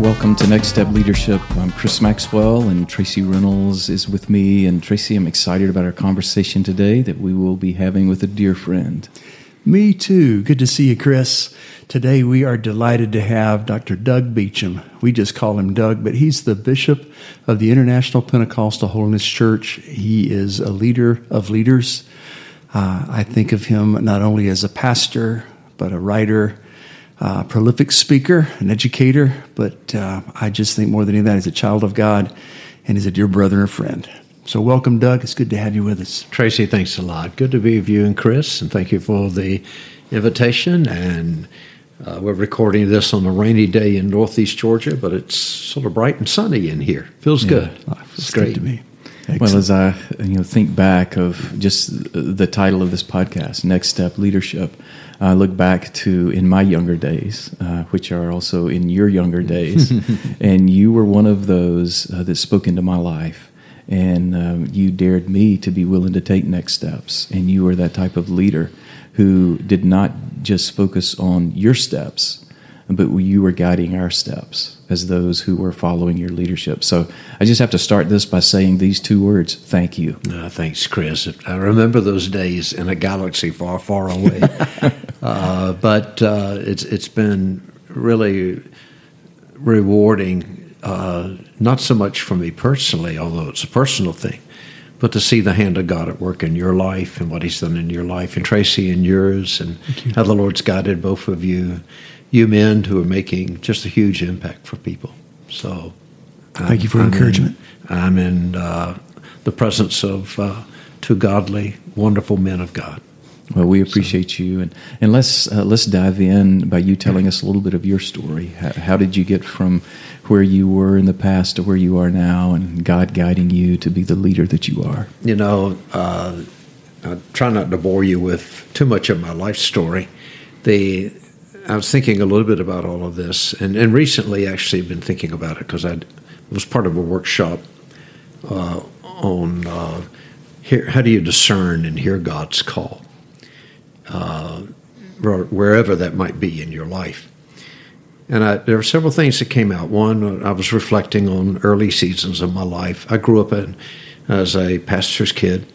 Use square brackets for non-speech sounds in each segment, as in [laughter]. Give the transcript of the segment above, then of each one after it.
Welcome to Next Step Leadership. I'm Chris Maxwell, and Tracy Reynolds is with me. And Tracy, I'm excited about our conversation today that we will be having with a dear friend. Me too. Good to see you, Chris. Today we are delighted to have Dr. Doug Beacham. We just call him Doug, but he's the bishop of the International Pentecostal Holiness Church. He is a leader of leaders. Uh, I think of him not only as a pastor, but a writer, uh, prolific speaker, an educator, but uh, I just think more than any of that, he's a child of God and he's a dear brother and friend. So, welcome, Doug. It's good to have you with us. Tracy, thanks a lot. Good to be with you and Chris, and thank you for the invitation. And uh, we're recording this on a rainy day in Northeast Georgia, but it's sort of bright and sunny in here. Feels yeah, good. It's, it's great to me. Excellent. Well, as I you know think back of just the title of this podcast, Next Step Leadership, I look back to in my younger days, uh, which are also in your younger days, [laughs] and you were one of those uh, that spoke into my life and um, you dared me to be willing to take next steps. And you were that type of leader who did not just focus on your steps, but you were guiding our steps as those who were following your leadership. So I just have to start this by saying these two words thank you. Uh, thanks, Chris. I remember those days in a galaxy far, far away. [laughs] uh, but uh, it's, it's been really rewarding uh, not so much for me personally, although it's a personal thing, but to see the hand of God at work in your life and what He's done in your life, and Tracy in yours, and how the Lord's guided both of you, you men who are making just a huge impact for people. So, thank I'm, you for I'm encouragement. In, I'm in uh, the presence of uh, two godly, wonderful men of God. Well, we appreciate so. you, and and let's uh, let's dive in by you telling us a little bit of your story. How, how, did you get from where you were in the past to where you are now, and God guiding you to be the leader that you are? You know, uh, I try not to bore you with too much of my life story. The I was thinking a little bit about all of this, and, and recently actually been thinking about it because I was part of a workshop uh, on uh, how do you discern and hear God's call uh, wherever that might be in your life. And I, there were several things that came out. One, I was reflecting on early seasons of my life. I grew up in, as a pastor's kid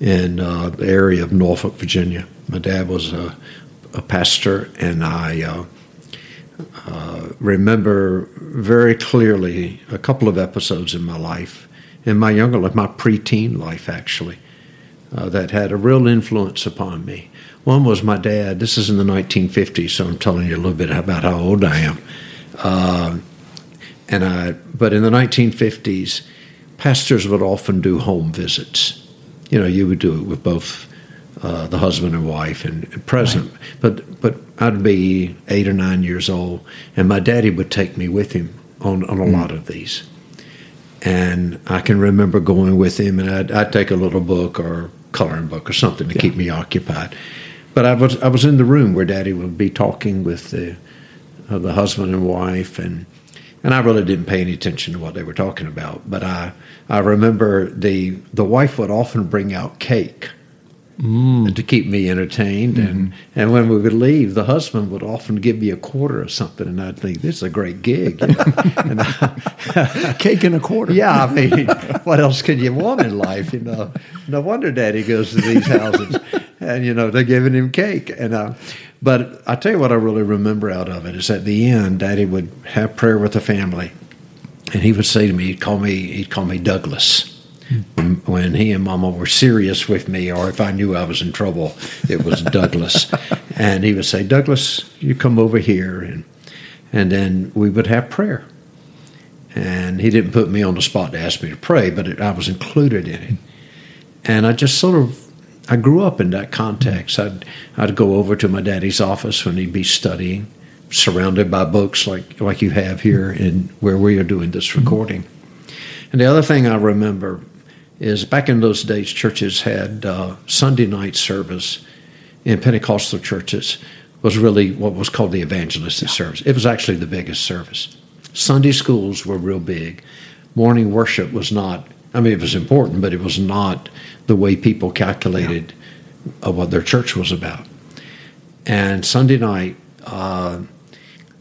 in uh, the area of Norfolk, Virginia. My dad was a, a pastor, and I uh, uh, remember very clearly a couple of episodes in my life, in my younger life, my preteen life actually, uh, that had a real influence upon me. One was my dad. This is in the 1950s, so I'm telling you a little bit about how old I am. Uh, and I, but in the 1950s, pastors would often do home visits. You know, you would do it with both uh, the husband and wife and present. Right. But but I'd be eight or nine years old, and my daddy would take me with him on on a mm. lot of these. And I can remember going with him, and I'd, I'd take a little book or coloring book or something to yeah. keep me occupied. But I was I was in the room where Daddy would be talking with the uh, the husband and wife, and and I really didn't pay any attention to what they were talking about. But I I remember the the wife would often bring out cake. Mm. To keep me entertained, mm-hmm. and and when we would leave, the husband would often give me a quarter or something, and I'd think this is a great gig. [laughs] and I, [laughs] Cake and a quarter. Yeah, I mean, [laughs] what else could you want in life? You know, no wonder Daddy goes to these houses and you know they're giving him cake. And uh, but I tell you what I really remember out of it is at the end Daddy would have prayer with the family. And he would say to me he'd call me he'd call me Douglas. When, when he and Mama were serious with me or if I knew I was in trouble it was Douglas. [laughs] And he would say Douglas you come over here. And and then we would have prayer. And he didn't put me on the spot to ask me to pray but it, I was included in it. And I just sort of I grew up in that context. I'd I'd go over to my daddy's office when he'd be studying, surrounded by books like like you have here in where we are doing this recording. And the other thing I remember is back in those days, churches had uh, Sunday night service in Pentecostal churches was really what was called the evangelistic service. It was actually the biggest service. Sunday schools were real big. Morning worship was not. I mean, it was important, but it was not the way people calculated yeah. what their church was about. And Sunday night, uh,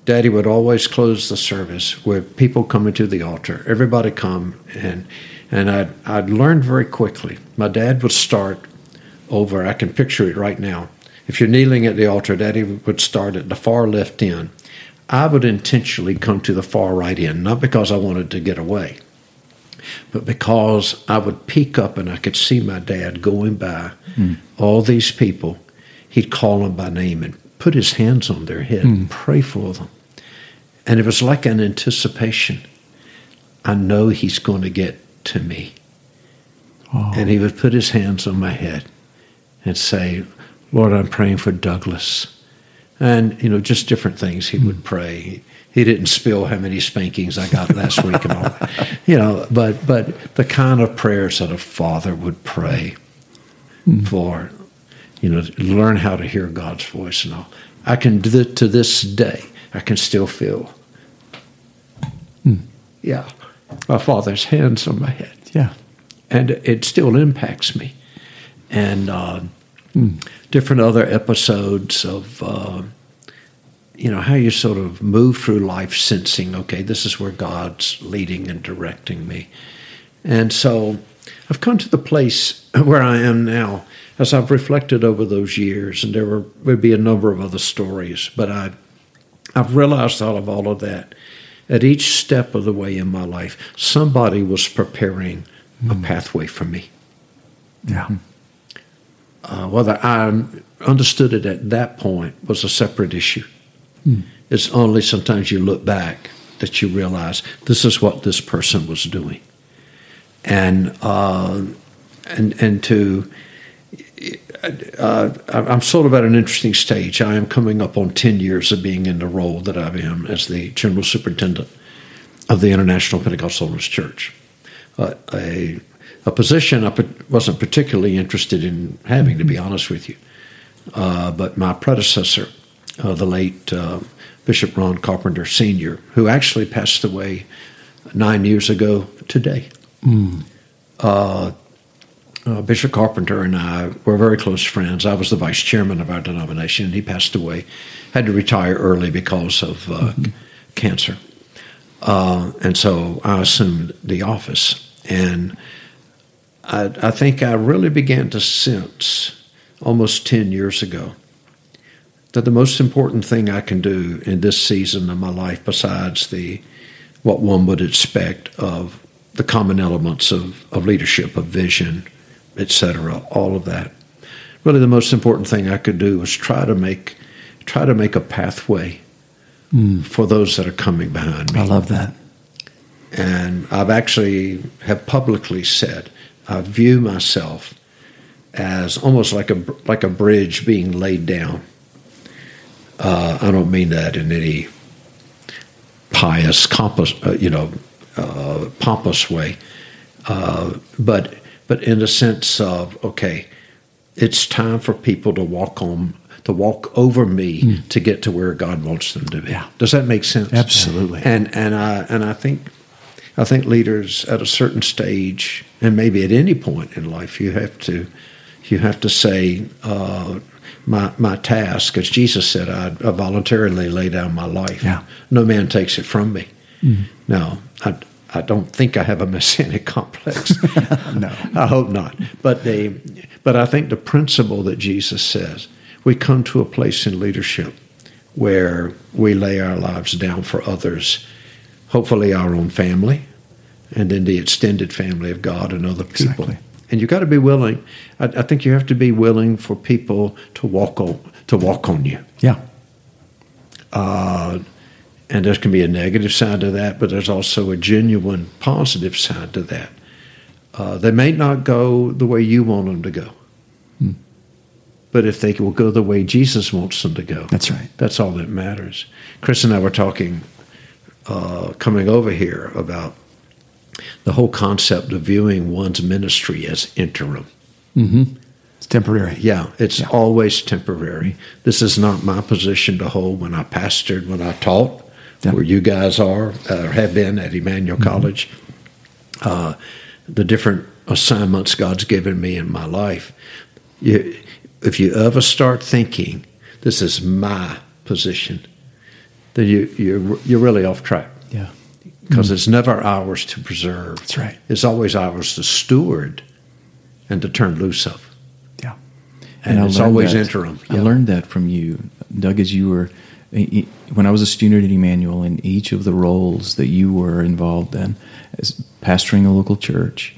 Daddy would always close the service with people coming to the altar. Everybody come and and I'd, I'd learned very quickly. My dad would start over. I can picture it right now. If you're kneeling at the altar, Daddy would start at the far left end. I would intentionally come to the far right end, not because I wanted to get away, but because I would peek up and I could see my dad going by mm. all these people. He'd call them by name and put his hands on their head mm. and pray for them. And it was like an anticipation. I know he's going to get to me. Oh. And he would put his hands on my head and say, Lord, I'm praying for Douglas. And, you know, just different things he would pray. He didn't spill how many spankings I got last [laughs] week and all that. You know, but but the kind of prayers that a father would pray mm. for, you know, learn how to hear God's voice and all. I can do it to this day. I can still feel Mm. Yeah. My father's hands on my head. Yeah. And it still impacts me. And uh, mm. Different other episodes of, uh, you know, how you sort of move through life sensing, okay, this is where God's leading and directing me. And so I've come to the place [laughs] where I am now as I've reflected over those years, and there were, would be a number of other stories, but I, I've realized out of all of that at each step of the way in my life, somebody was preparing mm. a hmm. pathway for me. Yeah. Uh, whether I understood it at that point was a separate issue. Mm. It's only sometimes you look back that you realize this is what this person was doing, and uh, and and to uh, I'm sort of at an interesting stage. I am coming up on 10 years of being in the role that I am as the General Superintendent of the International Pentecostal Church. Uh, a, a position I wasn't particularly interested in having, to be honest with you. Uh, but my predecessor, uh, the late uh, Bishop Ron Carpenter Sr., who actually passed away nine years ago today, mm uh, Bishop Carpenter and I were very close friends. I was the vice chairman of our denomination. And he passed away, had to retire early because of uh, mm-hmm. cancer. Uh, and so I assumed the office. And I, I, think I really began to sense almost 10 years ago that the most important thing I can do in this season of my life, besides the what one would expect of the common elements of, of leadership, of vision, etc. All of that. Really, the most important thing I could do was try to make try to make a pathway mm. for those that are coming behind me. I love that. And I've actually have publicly said I view myself as almost like a like a bridge being laid down. Uh, I don't mean that in any pious, compass, uh, you know, uh, pompous way, uh, but but in the sense of okay, it's time for people to walk on to walk over me mm. to get to where God wants them to be. Yeah. Does that make sense? Absolutely. And and I and I think I think leaders at a certain stage, and maybe at any point in life, you have to you have to say. Uh, my, my task, as Jesus said, I, I, voluntarily lay down my life. Yeah. No man takes it from me. Mm. Now, I, I don't think I have a [laughs] messianic complex. [laughs] no, I hope not. But they, but I think the principle that Jesus says, we come to a place in leadership where we lay our lives down for others, hopefully our own family, and then the extended family of God and other people. Exactly. And you've got to be willing. I, I, think you have to be willing for people to walk on to walk on you. Yeah. Uh, and there can be a negative side to that, but there's also a genuine positive side to that. Uh, they may not go the way you want them to go. Hmm. but if they will go the way Jesus wants them to go. That's right. That's all that matters. Chris and I were talking uh, coming over here about the whole concept of viewing one's ministry as interim. Mm-hmm. It's temporary. Yeah, it's always temporary. This is not my position to hold when I pastored, when I taught, Yeah. where you guys are or have been at Emmanuel mm-hmm. College. Uh, the different assignments God's given me in my life. You, if you ever start thinking this is my position, then you, you're you're really off track Yeah. Because it's never ours to preserve. That's right. It's always ours to steward and to turn loose of. Yeah. And, I it's always that- interim. I Yeah. learned that from you, Doug, as you were when I was a student at Emmanuel, in each of the roles that you were involved in, as pastoring a local church,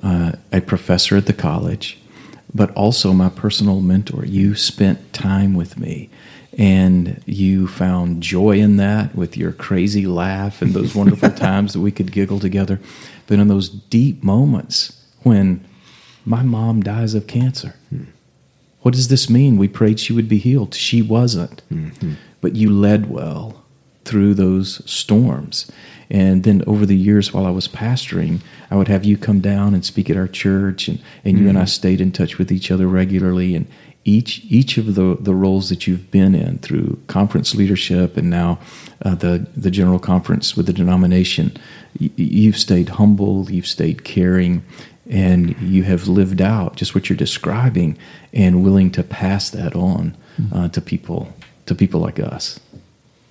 uh, a professor at the college, but also my personal mentor. You spent time with me. And you found joy in that with your crazy laugh and those wonderful [laughs] times that we could giggle together. But in those deep moments when my mom dies of cancer, hmm. what does this mean? We prayed she would be healed. She wasn't. Hmm, hmm. But you led well through those storms. And then over the years while I was pastoring, I would have you come down and speak at our church and, and you and I stayed in touch with each other regularly and each each of the, the roles that you've been in through conference leadership and now uh, the the general conference with the denomination, y- you've stayed humble, you've stayed caring, and you have lived out just what you're describing and willing to pass that on uh, to people to people like us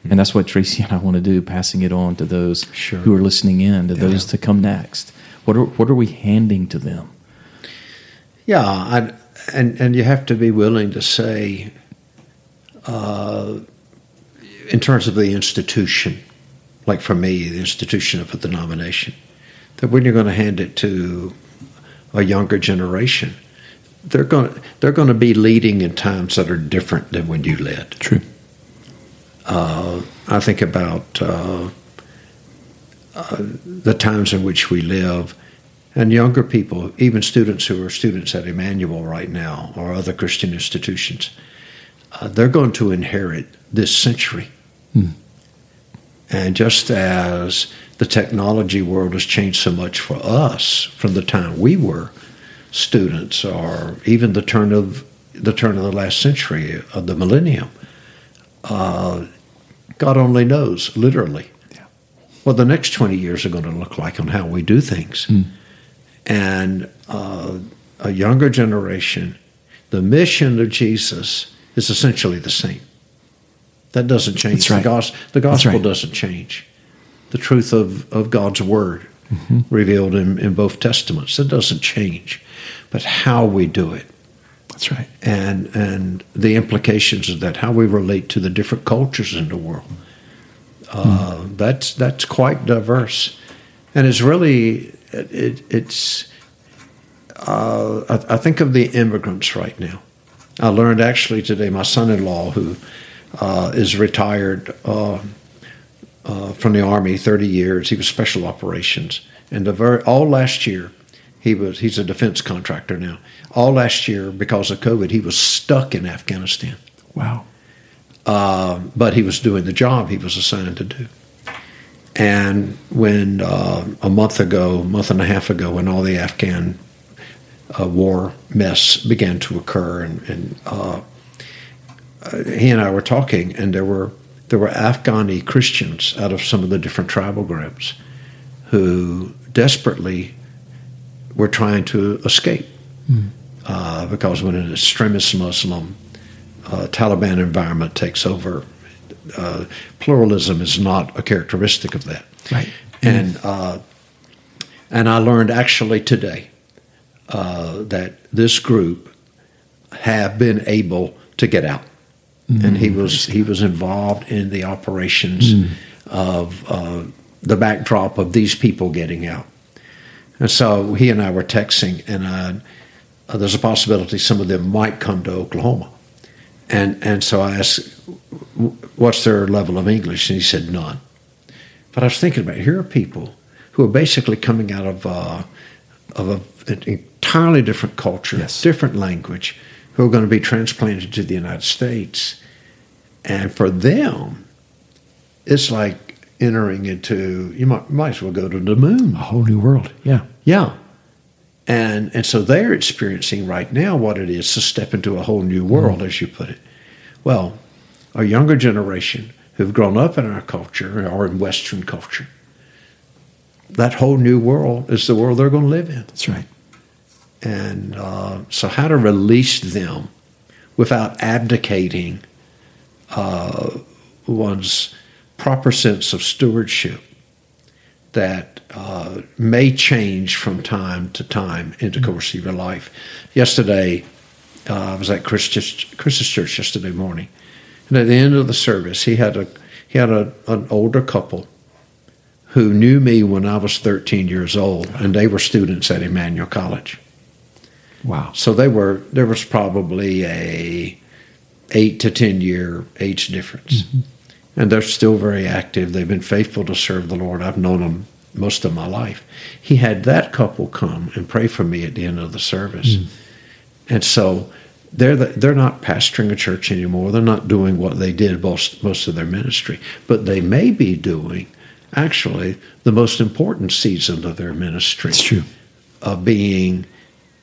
and that's what tracy and i want to do passing it on to those Sure. who are listening in to those to come next what are, what are we handing to them Yeah, I, and and you have to be willing to say, uh, in terms of the institution, like for me, the institution of a denomination, that when you're going to hand it to a younger generation, they're going they're going to be leading in times that are different than when you led. True. Uh, I think about uh, uh, the times in which we live, and younger people, even students who are students at Emmanuel right now or other Christian institutions, uh, they're going to inherit this century. And just as the technology world has changed so much for us from the time we were students, or even the turn of the turn of the last century of the millennium, uh, God only knows, literally, what the next 20 years are going to look like on how we do things. And uh, a younger generation, the mission of Jesus is essentially the same. That doesn't change. Right. The, gos- the gospel right. doesn't change. The truth of, of God's word revealed in, in both testaments, that doesn't change. But how we do it, That's right. and and the implications of that, how we relate to the different cultures in the world. Uh, That's that's quite diverse, and it's really it, it's. Uh, I, I think of the immigrants right now. I learned actually today. My son-in-law, who uh, is retired uh, uh, from the army, thirty years, he was special operations, and the very all last year he was he's a defense contractor now. All last year, because of COVID, he was stuck in Afghanistan. Wow. Um, but he was doing the job he was assigned to do. And when uh, a month ago, month and a half ago, when all the Afghan uh, war mess began to occur, and, and uh, uh, he and I were talking, and there were there were Afghani Christians out of some of the different tribal groups who desperately were trying to escape uh, because when an extremist Muslim uh, Taliban environment takes over, uh, pluralism is not a characteristic of that. Right. And uh, and I learned actually today uh, that this group have been able to get out, and he was he was involved in the operations of uh, the backdrop of these people getting out. And so he and I were texting, and uh, uh, there's a possibility some of them might come to Oklahoma. And and so I asked, "What's their level of English?" And he said, "None." But I was thinking about it. here are people who are basically coming out of uh, of a, an entirely different culture, Yes. different language, who are going to be transplanted to the United States. And for them, it's like entering into, you might, might as well go to the moon. A whole new world. Yeah. Yeah. And, and so they're experiencing right now what it is to step into a whole new world, mm. as you put it. Well, a younger generation who've grown up in our culture or in Western culture, that whole new world is the world they're going to live in. That's right. And uh, so, how to release them without abdicating uh, one's proper sense of stewardship that uh, may change from time to time in the course of your life. Yesterday, uh, I was at Chris's, Chris's church yesterday morning, and at the end of the service, he had a he had a, an older couple who knew me when I was 13 years old, and they were students at Emmanuel College. Wow! So they were there was probably a eight to ten year age difference, mm-hmm. And they're still very active. They've been faithful to serve the Lord. I've known them most of my life. He had that couple come and pray for me at the end of the service, mm. and so they're the, they're not pastoring a church anymore. They're not doing what they did most most of their ministry, but they may be doing actually the most important season of their ministry. It's true of being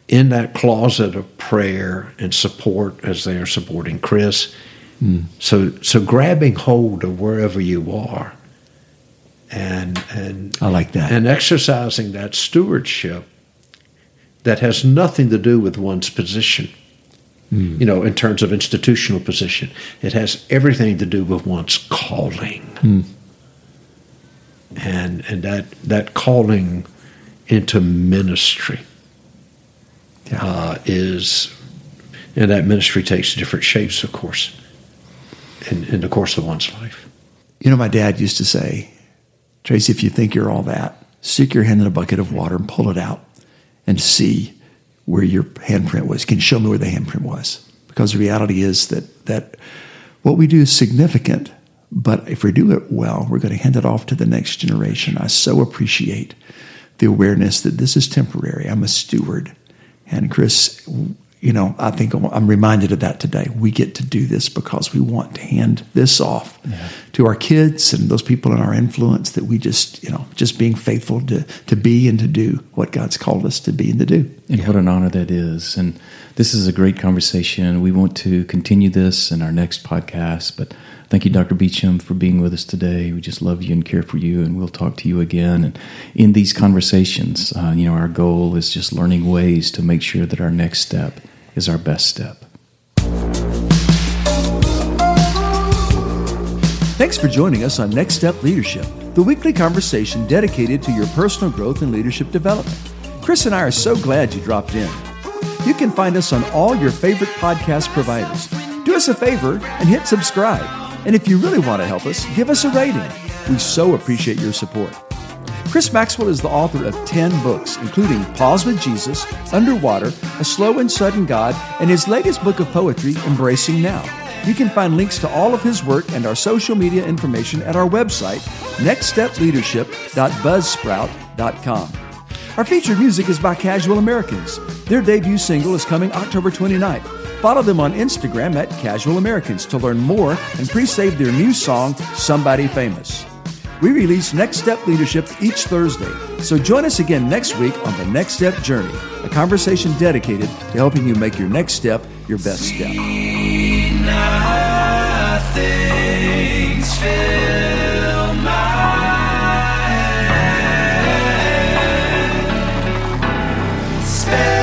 in that closet of prayer and support as they are supporting Chris. Mm. So so grabbing hold of wherever you are and and I like that. And exercising that stewardship that has nothing to do with one's position. Mm. You know, in terms of institutional position, it has everything to do with one's calling. Mm. And and that that calling into ministry yeah. uh, is, and that ministry takes different shapes, of course, in, in the course of one's life. You know, my dad used to say, Tracy, if you think you're all that, stick your hand in a bucket of water and pull it out and see where your handprint was. Can you show me where the handprint was? Because the reality is that that what we do is significant, but if we do it well, we're going to hand it off to the next generation. I so appreciate the awareness that this is temporary. I'm a steward. And Chris, you know, I think I'm reminded of that today. We get to do this because we want to hand this off yeah. to our kids and those people in our influence that we just, you know, just being faithful to, to be and to do what God's called us to be and to do. And yeah. what an honor that is. And this is a great conversation. We want to continue this in our next podcast, but Thank you, Dr. Beacham, for being with us today. We just love you and care for you, and we'll talk to you again. And in these conversations, uh, you know, our goal is just learning ways to make sure that our next step is our best step. Thanks for joining us on Next Step Leadership, the weekly conversation dedicated to your personal growth and leadership development. Chris and I are so glad you dropped in. You can find us on all your favorite podcast providers. Do us a favor and hit subscribe. And if you really want to help us, give us a rating. We so appreciate your support. Chris Maxwell is the author of 10 books, including Pause with Jesus, Underwater, A Slow and Sudden God, and his latest book of poetry, Embracing Now. You can find links to all of his work and our social media information at our website, nextstepleadership.buzzsprout.com. Our featured music is by Casual Americans. Their debut single is coming October 29th. Follow them on Instagram at Casual Americans to learn more and pre save their new song, Somebody Famous. We release Next Step Leadership each Thursday, so join us again next week on the Next Step Journey, a conversation dedicated to helping you make your next step your best step. stay.